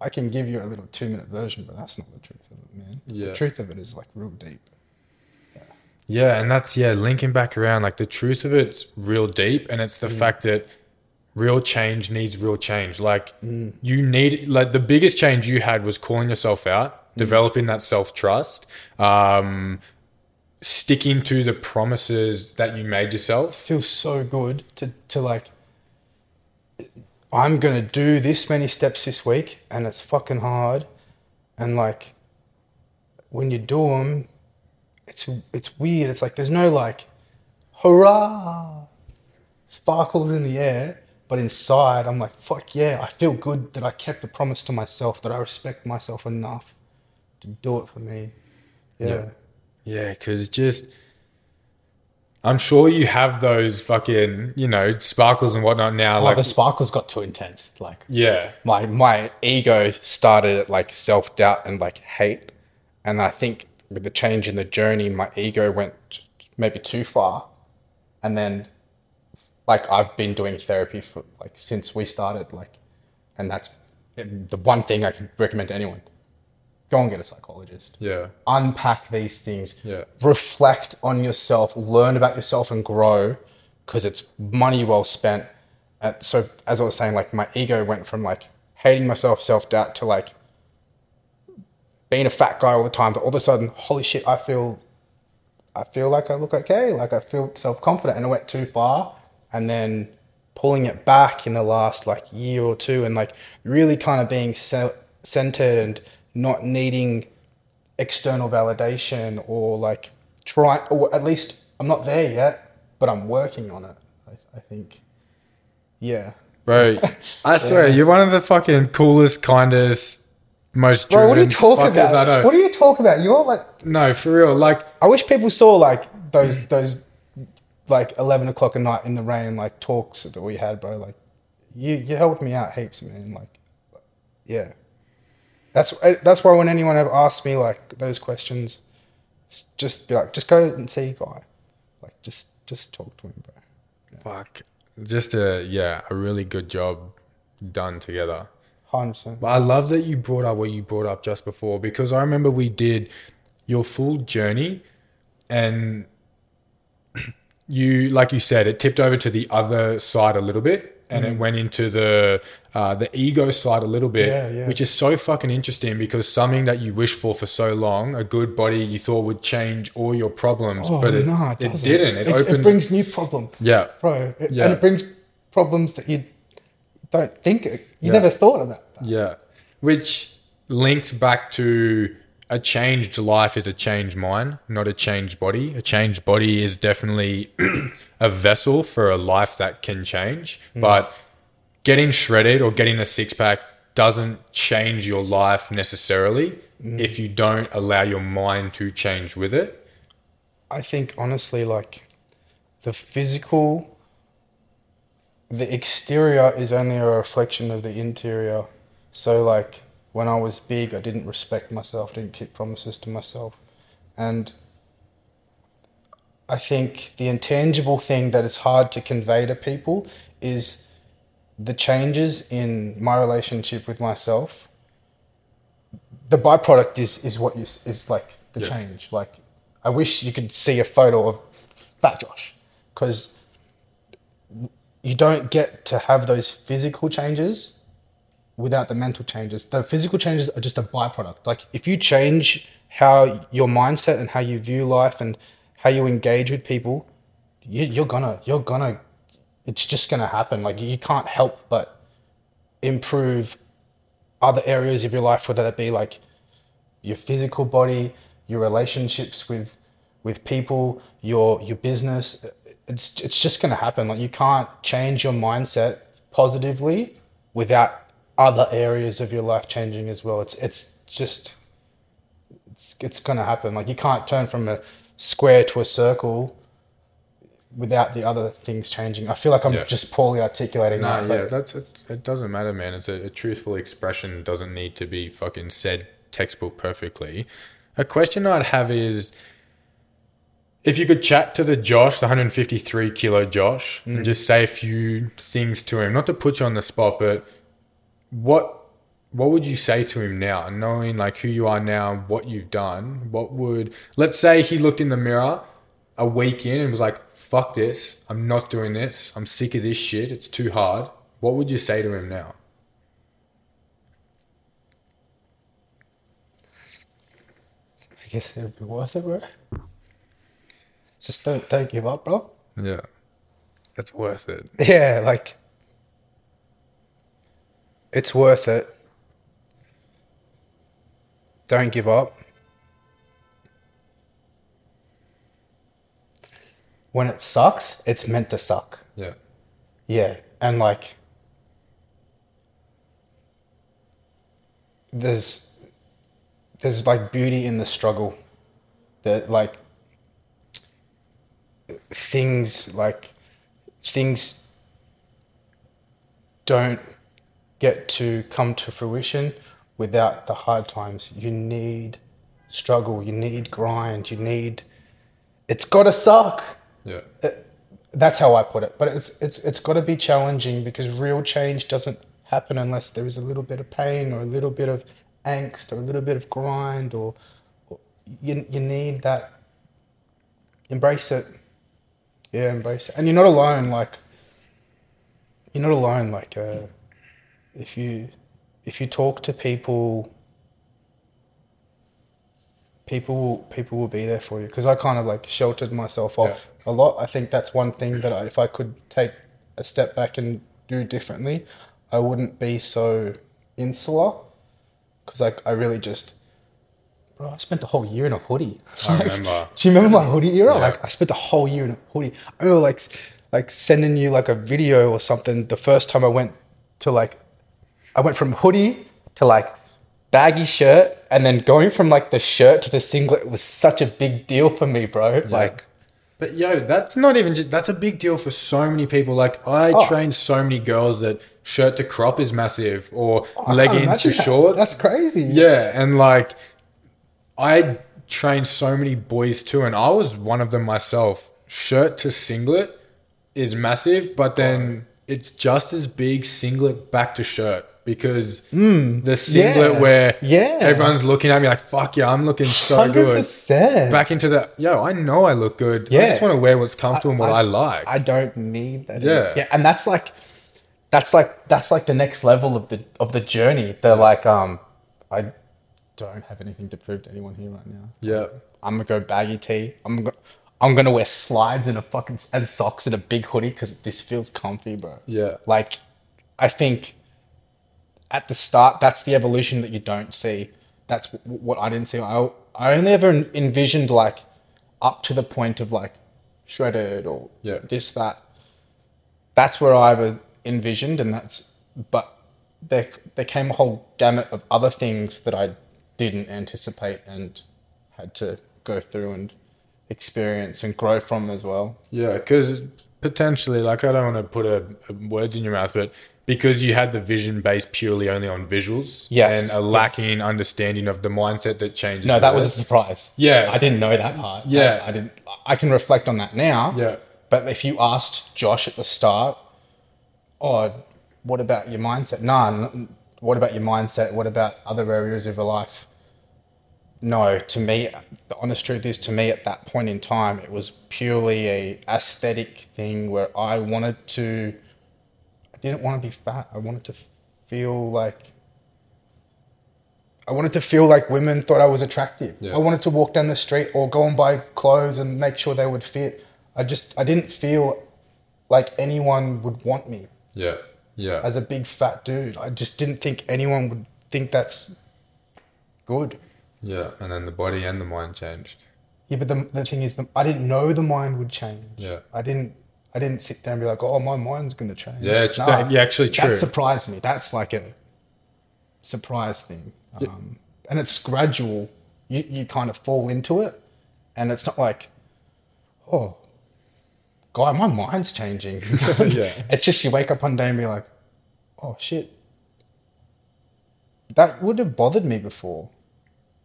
I can give you a little two minute version, but that's not the truth of it, man. Yeah. The truth of it is like real deep. Yeah, and that's yeah, linking back around like the truth of it's real deep and it's the mm. fact that real change needs real change. Like mm. you need like the biggest change you had was calling yourself out, mm. developing that self-trust, um sticking to the promises that you made yourself. feels so good to, to like I'm gonna do this many steps this week and it's fucking hard and like when you do them it's it's weird it's like there's no like hurrah sparkles in the air but inside I'm like fuck yeah I feel good that I kept a promise to myself that I respect myself enough to do it for me yeah, Yeah. Yeah, because just I'm sure you have those fucking, you know, sparkles and whatnot now. Like Like, the sparkles got too intense. Like yeah, my my ego started at like self doubt and like hate, and I think with the change in the journey, my ego went maybe too far, and then like I've been doing therapy for like since we started, like, and that's the one thing I can recommend to anyone: go and get a psychologist. Yeah, unpack these things, Yeah. reflect on yourself, learn about yourself, and grow because it's money well spent. Uh, so, as I was saying, like my ego went from like hating myself, self doubt, to like being a fat guy all the time. But all of a sudden, holy shit, I feel, I feel like I look okay. Like I feel self confident, and it went too far. And then pulling it back in the last like year or two, and like really kind of being centered and not needing external validation or like try or at least I'm not there yet, but I'm working on it. I, I think, yeah. bro. (laughs) I swear, you're one of the fucking coolest, kindest, most. Bro, what are you talking about? I know. What are you talking about? You're like, no, for real. Like, I wish people saw like those those like eleven o'clock at night in the rain like talks that we had, bro. Like, you you helped me out heaps, man. Like, yeah. That's that's why when anyone ever asks me like those questions, it's just be like, just go and see guy, like just just talk to him, bro. fuck, just a yeah, a really good job done together. Hundred percent. But I love that you brought up what you brought up just before because I remember we did your full journey and (clears throat) you like you said it tipped over to the other side a little bit and it went into the uh, the ego side a little bit Yeah, yeah. which is so fucking interesting because something that you wished for for so long a good body you thought would change all your problems but it, no, it, doesn't. didn't it, It, opened brings new problems. yeah bro. It, Yeah. And it brings problems that you don't think it. you Yeah. never thought about. That. Yeah. Which links back to a changed life is a changed mind, not a changed body. A changed body is definitely (clears throat) a vessel for a life that can change. Mm. But getting shredded or getting a six pack doesn't change your life necessarily mm. if you don't allow your mind to change with it. I think honestly, like the physical, the exterior is only a reflection of the interior. So, like when I was big, I didn't respect myself, didn't keep promises to myself, and I think the intangible thing that is hard to convey to people is the changes in my relationship with myself. The byproduct is is what you, is like the Yeah. change. Like I wish you could see a photo of Fat Josh because you don't get to have those physical changes without the mental changes. The physical changes are just a byproduct. Like if you change how your mindset and how you view life and how you engage with people, you, you're gonna you're gonna it's just to happen. Like you can't help but improve other areas of your life, whether that be like your physical body, your relationships with with people, your your business. It's it's just going to happen. Like you can't change your mindset positively without other areas of your life changing as well. It's it's just it's it's going to happen. Like you can't turn from a square to a circle without the other things changing. I feel like I'm Yeah. just poorly articulating No, that. yeah, that's it. It doesn't matter, man. It's a, a truthful expression. Doesn't need to be fucking said textbook perfectly. A question I'd have is, if you could chat to the Josh, the 153 kilo Josh, and mm. just say a few things to him, not to put you on the spot, but what what would you say to him now, knowing like who you are now, and what you've done? What would let's say he looked in the mirror a week in and was like, "Fuck this! I'm not doing this. I'm sick of this shit. It's too hard." What would you say to him now? I guess it'd be worth it, bro. Just don't don't give up, bro. Yeah, it's worth it. (laughs) Yeah, like it's worth it. Don't give up. When it sucks, it's meant to suck. Yeah, Yeah, and like there's there's like beauty in the struggle. That like things like things don't get to come to fruition without the hard times. You need struggle, you need grind, you need it's got to suck yeah, uh, that's how I put it. But it's it's it's got to be challenging because real change doesn't happen unless there is a little bit of pain or a little bit of angst or a little bit of grind or, or you you need that. Embrace it. Yeah, embrace it. And you're not alone. Like you're not alone. Like uh, if you if you talk to people people will people will be there for you because I kind of like sheltered myself off a lot. I think that's one thing that I, if I could take a step back and do differently, I wouldn't be so insular because like I really just bro, I spent a whole year in a hoodie. I (laughs) remember. Do you remember my hoodie era? Yeah. Like I spent a whole year in a hoodie. I remember like like sending you like a video or something the first time I went to like I went from hoodie to like baggy shirt and then going from like the shirt to the singlet was such a big deal for me, bro. Like But yo, that's not even just that's a big deal for so many people. Like I Oh. train so many girls that shirt to crop is massive or oh, I can't leggings to that. shorts. That's crazy. Yeah, and like I trained so many boys too, and I was one of them myself. Shirt to singlet is massive, but then it's just as big singlet back to shirt because the singlet yeah, where yeah. everyone's looking at me like fuck yeah, I'm looking so good. 100%. Back into the yo, I know I look good. yeah. I just want to wear what's comfortable and what I, like. I don't need that. Yeah. Yeah, and that's like that's like that's like the next level of the of the journey. They're like, um, I don't have anything to prove to anyone here right now. yeah. I'm gonna go baggy tee. I'm go- I'm gonna wear slides and a fucking and socks and a big hoodie because this feels comfy, bro. Yeah. Like, I think at the start that's the evolution that you don't see. That's w- what I didn't see. I I only ever envisioned like up to the point of like shredded or Yeah. this that. That's where I ever envisioned, and that's but there there came a whole gamut of other things that I didn't anticipate and had to go through and experience and grow from as well. Yeah, because potentially, like, I don't want to put a, a words in your mouth, but because you had the vision based purely only on visuals, Yes, and a lacking understanding of the mindset that changes. No, that was a surprise. Yeah. I didn't know that part. Yeah. I, I didn't. I can reflect on that now. Yeah. But if you asked Josh at the start, oh, what about your mindset? Nah. What about your mindset? What about other areas of your life? No, to me, the honest truth is, to me, at that point in time, it was purely a aesthetic thing where I wanted to. I didn't want to be fat. I wanted to feel like I wanted to feel like women thought I was attractive. Yeah. I wanted to walk down the street or go and buy clothes and make sure they would fit. I just I didn't feel like anyone would want me Yeah. Yeah. as a big fat dude. I just didn't think anyone would think that's good. yeah. And then the body and the mind changed. Yeah, but the, the thing is, the, I didn't know the mind would change. Yeah. I didn't. I didn't sit there and be like, "Oh, my mind's gonna change." Yeah, it's- yeah, actually true. That surprised me. That's like a surprise thing, um, and it's gradual. You you kind of fall into it, and it's not like, "Oh, guy, my mind's changing." (laughs) Yeah. (laughs) It's just you wake up one day and be like, "Oh shit." That would have bothered me before,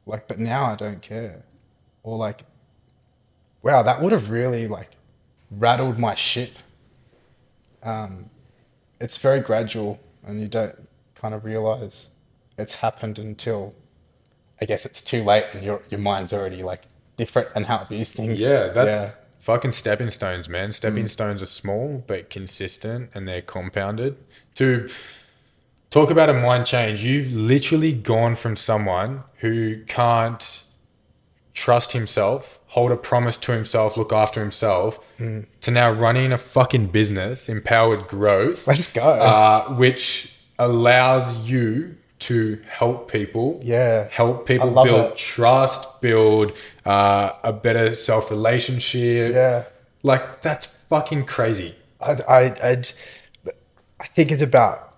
like, but now I don't care, or like, wow, that would have really like rattled my ship. Um, it's very gradual, and you don't kind of realize it's happened until I guess it's too late, and your your mind's already like different and how it views things. Yeah, that's Yeah. Fucking stepping stones, man. Stepping stones are small but consistent and they're compounded. To talk about a mind change, you've literally gone from someone who can't trust himself, hold a promise to himself, look after himself, to now running a fucking business, empowered growth, Let's go. uh, which allows you to help people Yeah. help people build it. trust, build uh, a better self relationship. Yeah. Like, that's fucking crazy. I, I, I'd, I think it's about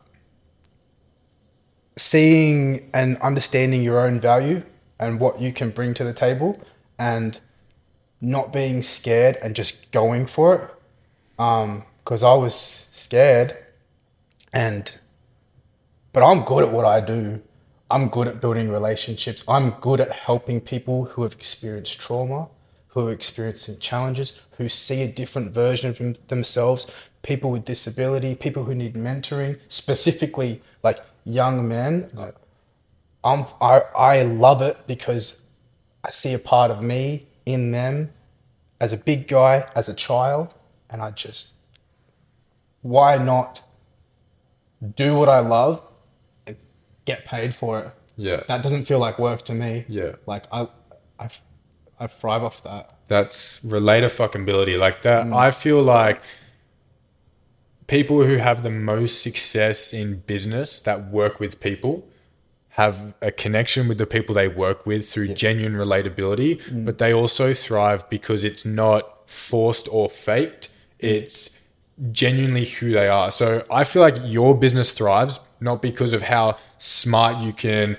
seeing and understanding your own value and what you can bring to the table and not being scared and just going for it. Um because I was scared and, but I'm good at what I do. I'm good at building relationships. I'm good at helping people who have experienced trauma, who are experiencing challenges, who see a different version of themselves, people with disability, people who need mentoring, specifically like young men. I'm, I, I love it because I see a part of me in them as a big guy, as a child, and I just, why not do what I love get paid for it? Yeah. That doesn't feel like work to me. Yeah. Like I, I, I thrive off that. That's relator fucking ability. Like that, Mm. I feel like people who have the most success in business that work with people have a connection with the people they work with through genuine relatability, Mm. but they also thrive because it's not forced or faked. It's genuinely who they are. So I feel like your business thrives not because of how smart you can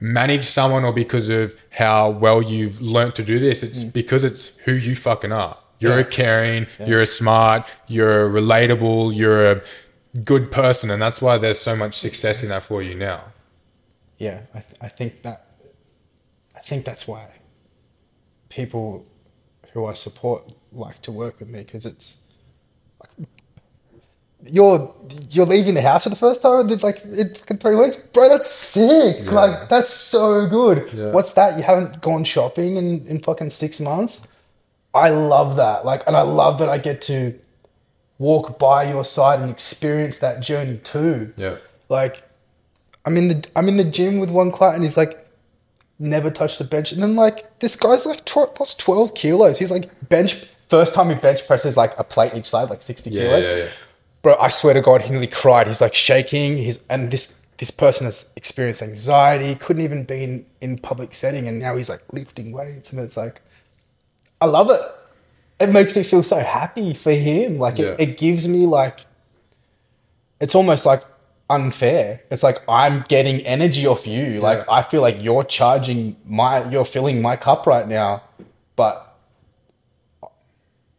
manage someone or because of how well you've learnt to do this. It's because it's who you fucking are. You're Mm. Yeah. a caring, you're a smart, you're a relatable, you're a good person. And that's why there's so much success in that for you now. yeah, I, th- I think that I think that's why people who I support like to work with me because it's you're you're leaving the house for the first time in like in three weeks, bro. That's sick. Like that's so good. Yeah. What's that? You haven't gone shopping in in fucking six months. I love that. Like, and I love that I get to walk by your side and experience that journey too. Yeah. Like, I'm in the I'm in the gym with one client and he's like, never touched the bench, and then like this guy's like tw- lost twelve kilos. He's like bench first time he bench presses like a plate each side, like sixty Yeah, kilos. Yeah, yeah. Bro, I swear to God, he nearly cried. He's like shaking. He's and this this person has experienced anxiety, couldn't even be in in public setting, and now he's like lifting weights, and it's like, I love it. It makes me feel so happy for him. Like Yeah. it, it gives me like it's almost like unfair. It's like I'm getting energy off you. Like I feel like you're charging my you're filling my cup right now. But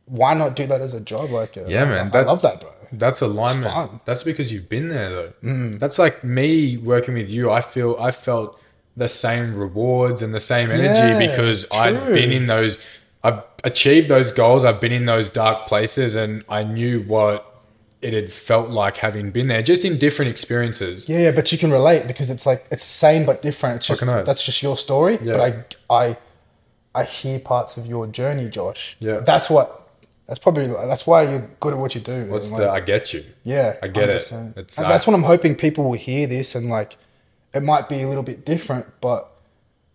why not do that as a job? Like Yeah, man, I, I love that, bro. That's alignment. That's because you've been there though. Mm. That's like me working with you. I feel I felt the same rewards and the same energy Yeah, because I'd true. been in those I've achieved those goals. I've been in those dark places and I knew what it had felt like having been there, just in different experiences. Yeah, yeah, but you can relate because it's like it's the same but different. It's just that's just your story. Yeah. But I I I hear parts of your journey, Josh. Yeah. That's what that's probably that's why you're good at what you do. What's Like, the I get you. Yeah, I get it. 100%. It's, and uh, that's what I'm hoping people will hear this and like, it might be a little bit different, but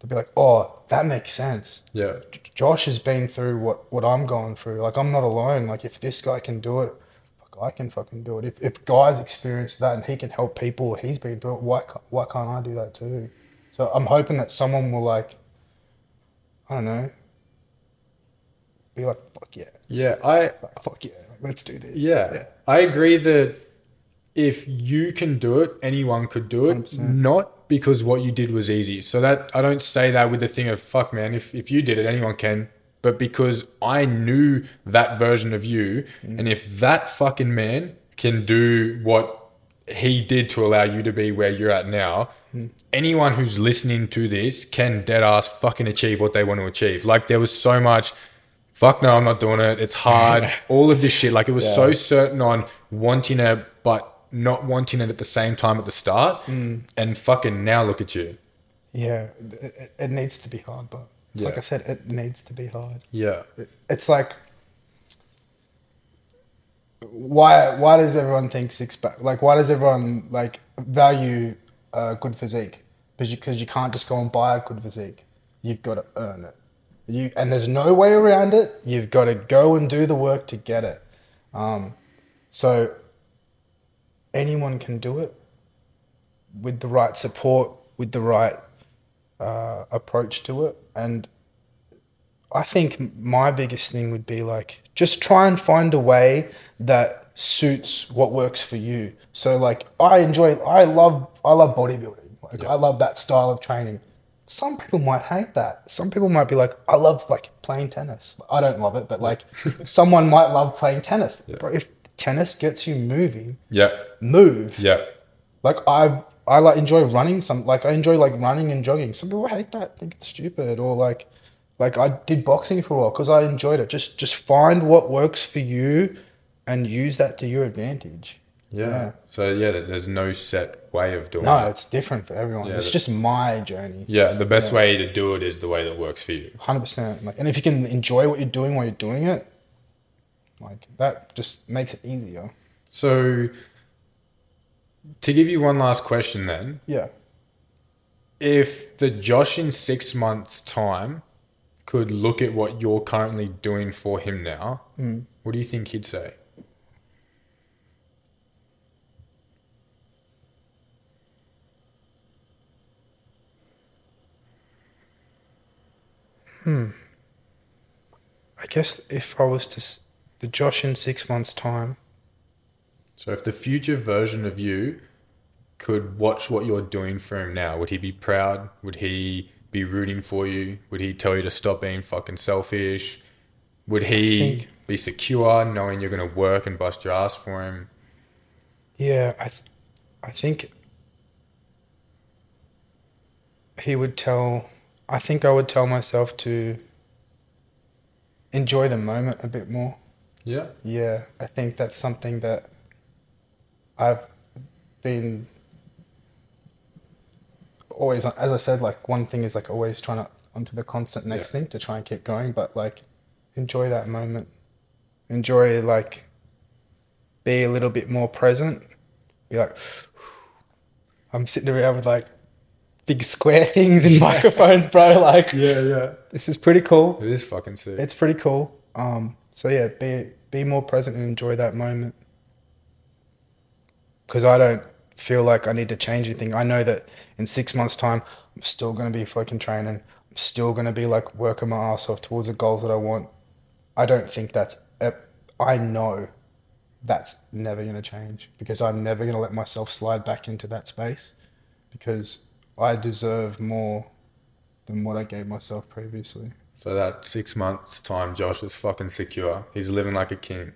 they'll be like, oh, that makes sense. Yeah. J- Josh has been through what what I'm going through. Like I'm not alone. Like if this guy can do it, fuck, I can fucking do it. If if guys experience that and he can help people, he's been through it. Why why can't I do that too? So I'm hoping that someone will like, I don't know, be like, fuck yeah, Yeah, I fuck yeah, let's do this. Yeah. I agree that if you can do it, anyone could do it. 100%. Not because what you did was easy. So that I don't say that with the thing of fuck man, if if you did it, anyone can. But because I knew that version of you, mm. and if that fucking man can do what he did to allow you to be where you're at now, mm. anyone who's listening to this can dead ass fucking achieve what they want to achieve. Like there was so much fuck no, I'm not doing it. It's hard. (laughs) All of this shit. Like it was so certain on wanting it, but not wanting it at the same time at the start. Mm. And fucking now look at you. yeah. It, it, it needs to be hard, but it's like I said, it needs to be hard. Yeah. it's like why why does everyone think six pack like why does everyone like value a good physique because you, cause you can't just go and buy a good physique you've got to earn it you and there's no way around it you've got to go and do the work to get it um, so anyone can do it with the right support with the right uh, approach to it and I think my biggest thing would be like just try and find a way that suits what works for you. So like I enjoy I love I love bodybuilding. Like I love that style of training. Some people might hate that. Some people might be like, I love like playing tennis. I don't love it, but like (laughs) someone might love playing tennis. Bro, if tennis gets you moving, Yeah. move. Yeah. Like I I like enjoy running some like I enjoy like running and jogging. Some people hate that, think it's stupid or like like I did boxing for a while because I enjoyed it. Just just find what works for you and use that to your advantage. Yeah. So yeah, there's no set way of doing No, it. No, it's different for everyone. Yeah, it's just my journey. Yeah, the best way to do it is the way that works for you. Hundred percent. Like and if you can enjoy what you're doing while you're doing it, like that just makes it easier. So to give you one last question then, Yeah. if the Josh in six months' time could look at what you're currently doing for him now, hmm. what do you think he'd say? Hmm. I guess if I was to the Josh in six months' time, So if the future version of you could watch what you're doing for him now, would he be proud? Would he be rooting for you? Would he tell you to stop being fucking selfish? Would he think- be secure knowing you're going to work and bust your ass for him? Yeah, I, th- I think he would tell. I think I would tell myself to enjoy the moment a bit more. Yeah. Yeah, I think that's something that I've been always, as I said, like one thing is like always trying to onto the constant next Yeah. thing to try and keep going, but like enjoy that moment. Enjoy like be a little bit more present. Be like, (sighs) I'm sitting around with like big square (laughs) things and microphones, bro. Like (laughs) Yeah, yeah. this is pretty cool It is fucking sick. it's pretty cool. Um, so yeah, be be more present and enjoy that moment. Because I don't feel like I need to change anything. I know that in six months' time, I'm still gonna be fucking training. I'm still gonna be like working my ass off towards the goals that I want. I don't think that's. I know that's never gonna change because I'm never gonna let myself slide back into that space because I deserve more than what I gave myself previously. so that six months time, Josh is fucking secure. He's living like a king.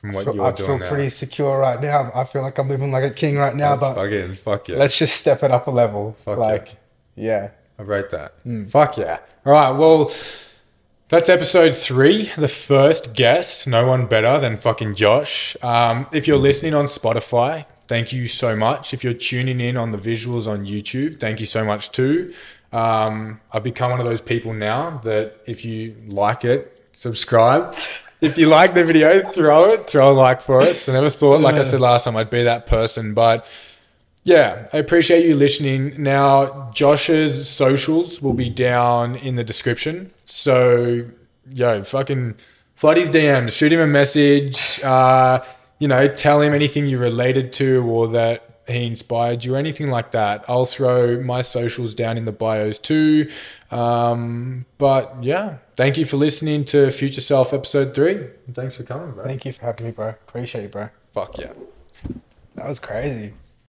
From what feel- you're I doing feel now. pretty secure right now. I feel like I'm living like a king right now, That's but fucking fuck yeah. let's just step it up a level. Fuck like, yeah. I rate that. Hmm. Fuck yeah. All right. Well, that's episode three. The first guest. No one better than fucking Josh. Um, if you're listening on Spotify, thank you so much. If you're tuning in on the visuals on YouTube, thank you so much too. Um, I've become one of those people now that if you like it, subscribe. If you like the video, throw it, throw a like for us. I never thought, like I said last time, I'd be that person, but yeah, I appreciate you listening. Now, Josh's socials will be down in the description. So, yo, fucking flood his DM, shoot him a message. Uh, you know, tell him anything you related to or that he inspired you, or anything like that. I'll throw my socials down in the bios too. Um, but yeah, thank you for listening to Future Self episode three. Thanks for coming, bro. Thank you for having me, bro. Appreciate you, bro. Fuck yeah. That was crazy.